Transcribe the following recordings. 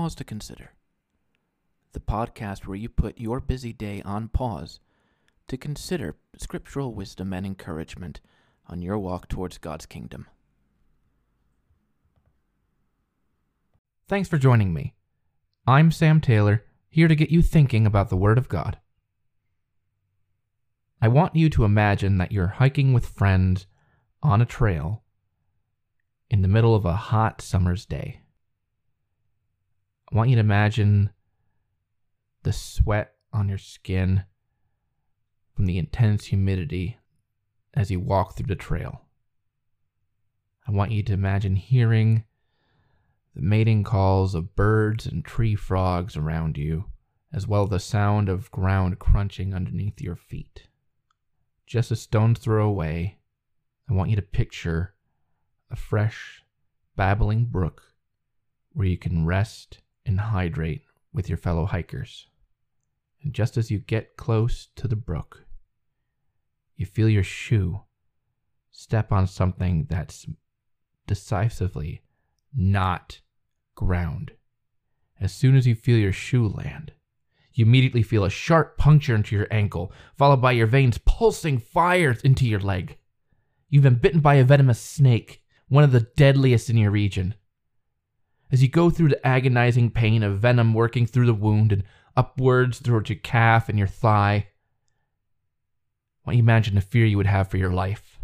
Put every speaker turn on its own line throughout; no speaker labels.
Pause to Consider, the podcast where you put your busy day on pause to consider scriptural wisdom and encouragement on your walk towards God's kingdom.
Thanks for joining me. I'm Sam Taylor, here to get you thinking about the Word of God. I want you to imagine that you're hiking with friends on a trail in the middle of a hot summer's day. I want you to imagine the sweat on your skin from the intense humidity as you walk through the trail. I want you to imagine hearing the mating calls of birds and tree frogs around you, as well as the sound of ground crunching underneath your feet. Just a stone's throw away, I want you to picture a fresh, babbling brook where you can rest and hydrate with your fellow hikers. And just as you get close to the brook, you feel your shoe step on something that's decisively not ground. As soon as you feel your shoe land, you immediately feel a sharp puncture into your ankle, followed by your veins pulsing fire into your leg. You've been bitten by a venomous snake, one of the deadliest in your region. As you go through the agonizing pain of venom working through the wound and upwards towards your calf and your thigh, what you imagine the fear you would have for your life.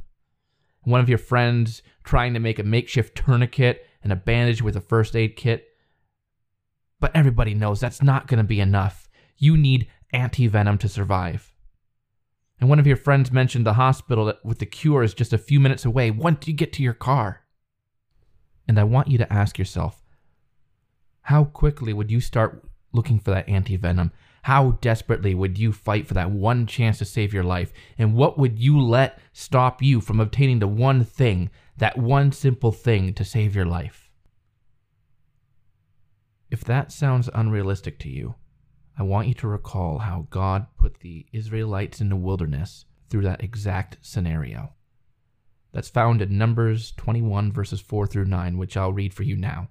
One of your friends trying to make a makeshift tourniquet and a bandage with a first aid kit. But everybody knows that's not going to be enough. You need anti venom to survive. And one of your friends mentioned the hospital with the cure is just a few minutes away once you get to your car. And I want you to ask yourself how quickly would you start looking for that anti venom? How desperately would you fight for that one chance to save your life? And what would you let stop you from obtaining the one thing, that one simple thing to save your life? If that sounds unrealistic to you, I want you to recall how God put the Israelites in the wilderness through that exact scenario. That's found in Numbers 21, verses 4 through 9, which I'll read for you now.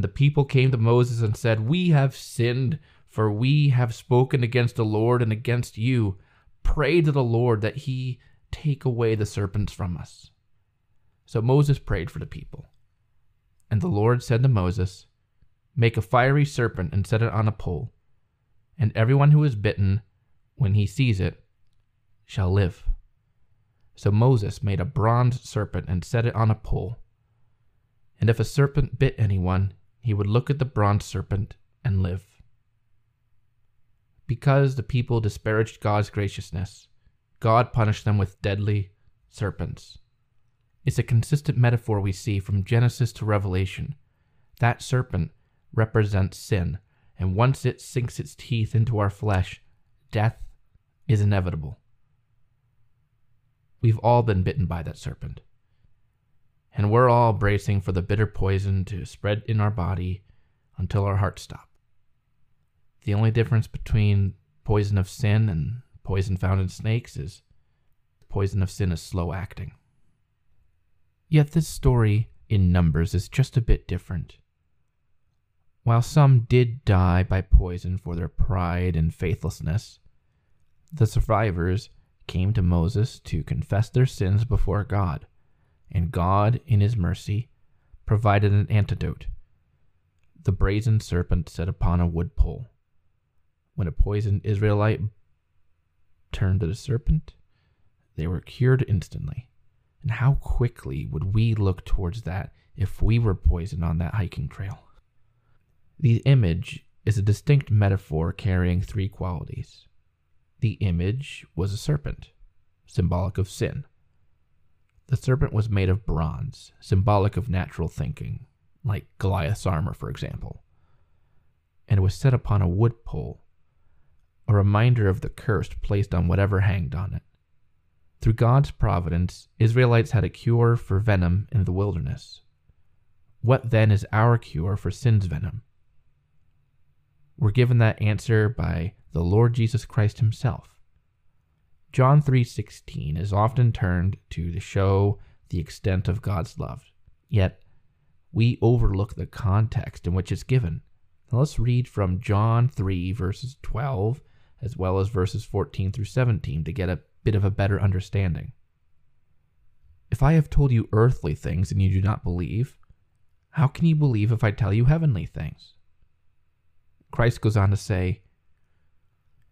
And the people came to Moses and said, We have sinned, for we have spoken against the Lord and against you. Pray to the Lord that he take away the serpents from us. So Moses prayed for the people. And the Lord said to Moses, Make a fiery serpent and set it on a pole, and everyone who is bitten, when he sees it, shall live. So Moses made a bronze serpent and set it on a pole. And if a serpent bit anyone, he would look at the bronze serpent and live. Because the people disparaged God's graciousness, God punished them with deadly serpents. It's a consistent metaphor we see from Genesis to Revelation. That serpent represents sin, and once it sinks its teeth into our flesh, death is inevitable. We've all been bitten by that serpent and we're all bracing for the bitter poison to spread in our body until our hearts stop. The only difference between poison of sin and poison found in snakes is the poison of sin is slow acting. Yet this story in Numbers is just a bit different. While some did die by poison for their pride and faithlessness, the survivors came to Moses to confess their sins before God and God, in his mercy, provided an antidote the brazen serpent set upon a wood pole. When a poisoned Israelite turned to the serpent, they were cured instantly. And how quickly would we look towards that if we were poisoned on that hiking trail? The image is a distinct metaphor carrying three qualities. The image was a serpent, symbolic of sin. The serpent was made of bronze, symbolic of natural thinking, like Goliath's armor, for example. And it was set upon a wood pole, a reminder of the curse placed on whatever hanged on it. Through God's providence, Israelites had a cure for venom in the wilderness. What then is our cure for sin's venom? We're given that answer by the Lord Jesus Christ himself. John 3:16 is often turned to show the extent of God's love. Yet we overlook the context in which it's given. Now let's read from John 3 verses 12 as well as verses 14 through 17 to get a bit of a better understanding. If I have told you earthly things and you do not believe, how can you believe if I tell you heavenly things? Christ goes on to say,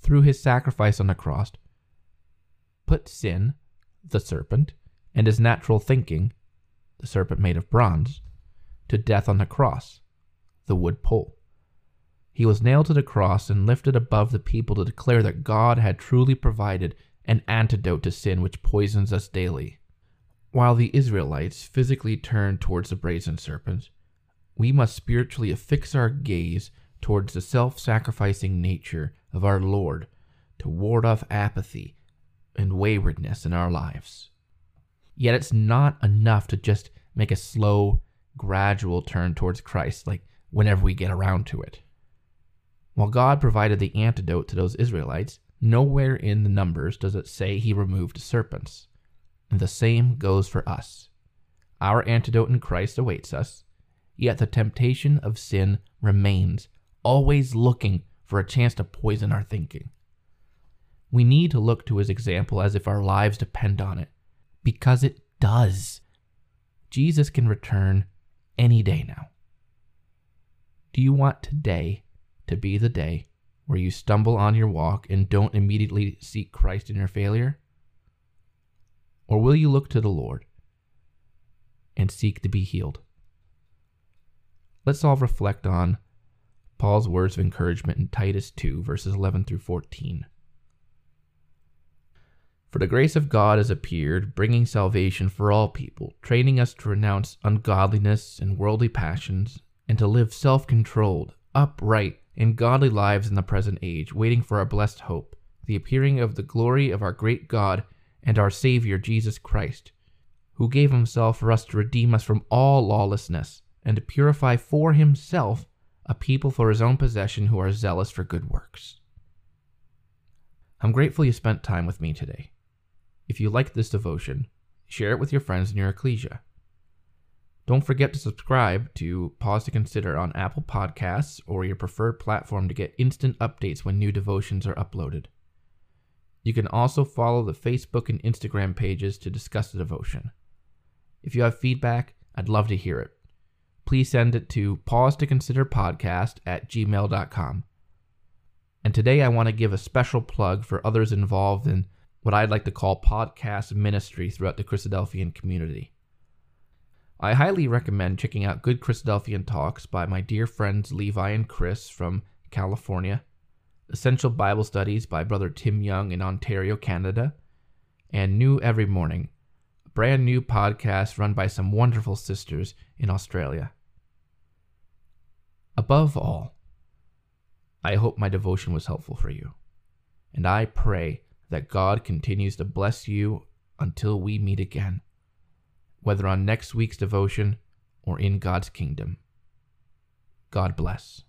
through his sacrifice on the cross, put sin, the serpent, and his natural thinking, the serpent made of bronze, to death on the cross, the wood pole. He was nailed to the cross and lifted above the people to declare that God had truly provided an antidote to sin which poisons us daily. While the Israelites physically turned towards the brazen serpent, we must spiritually affix our gaze towards the self sacrificing nature of our Lord to ward off apathy and waywardness in our lives. Yet it's not enough to just make a slow, gradual turn towards Christ, like whenever we get around to it. While God provided the antidote to those Israelites, nowhere in the Numbers does it say he removed serpents. And the same goes for us. Our antidote in Christ awaits us, yet the temptation of sin remains, always looking for a chance to poison our thinking. We need to look to his example as if our lives depend on it, because it does. Jesus can return any day now. Do you want today to be the day where you stumble on your walk and don't immediately seek Christ in your failure? Or will you look to the Lord and seek to be healed? Let's all reflect on Paul's words of encouragement in Titus 2, verses 11 through 14. For the grace of God has appeared, bringing salvation for all people, training us to renounce ungodliness and worldly passions, and to live self controlled, upright, and godly lives in the present age, waiting for our blessed hope, the appearing of the glory of our great God and our Savior Jesus Christ, who gave himself for us to redeem us from all lawlessness, and to purify for himself a people for his own possession who are zealous for good works. I'm grateful you spent time with me today. If you liked this devotion, share it with your friends in your ecclesia. Don't forget to subscribe to Pause to Consider on Apple Podcasts or your preferred platform to get instant updates when new devotions are uploaded. You can also follow the Facebook and Instagram pages to discuss the devotion. If you have feedback, I'd love to hear it. Please send it to pause to consider podcast at gmail.com. And today I want to give a special plug for others involved in what I'd like to call podcast ministry throughout the Christadelphian community. I highly recommend checking out Good Christadelphian Talks by my dear friends Levi and Chris from California, Essential Bible Studies by Brother Tim Young in Ontario, Canada, and New Every Morning, a brand new podcast run by some wonderful sisters in Australia. Above all, I hope my devotion was helpful for you, and I pray that God continues to bless you until we meet again, whether on next week's devotion or in God's kingdom. God bless.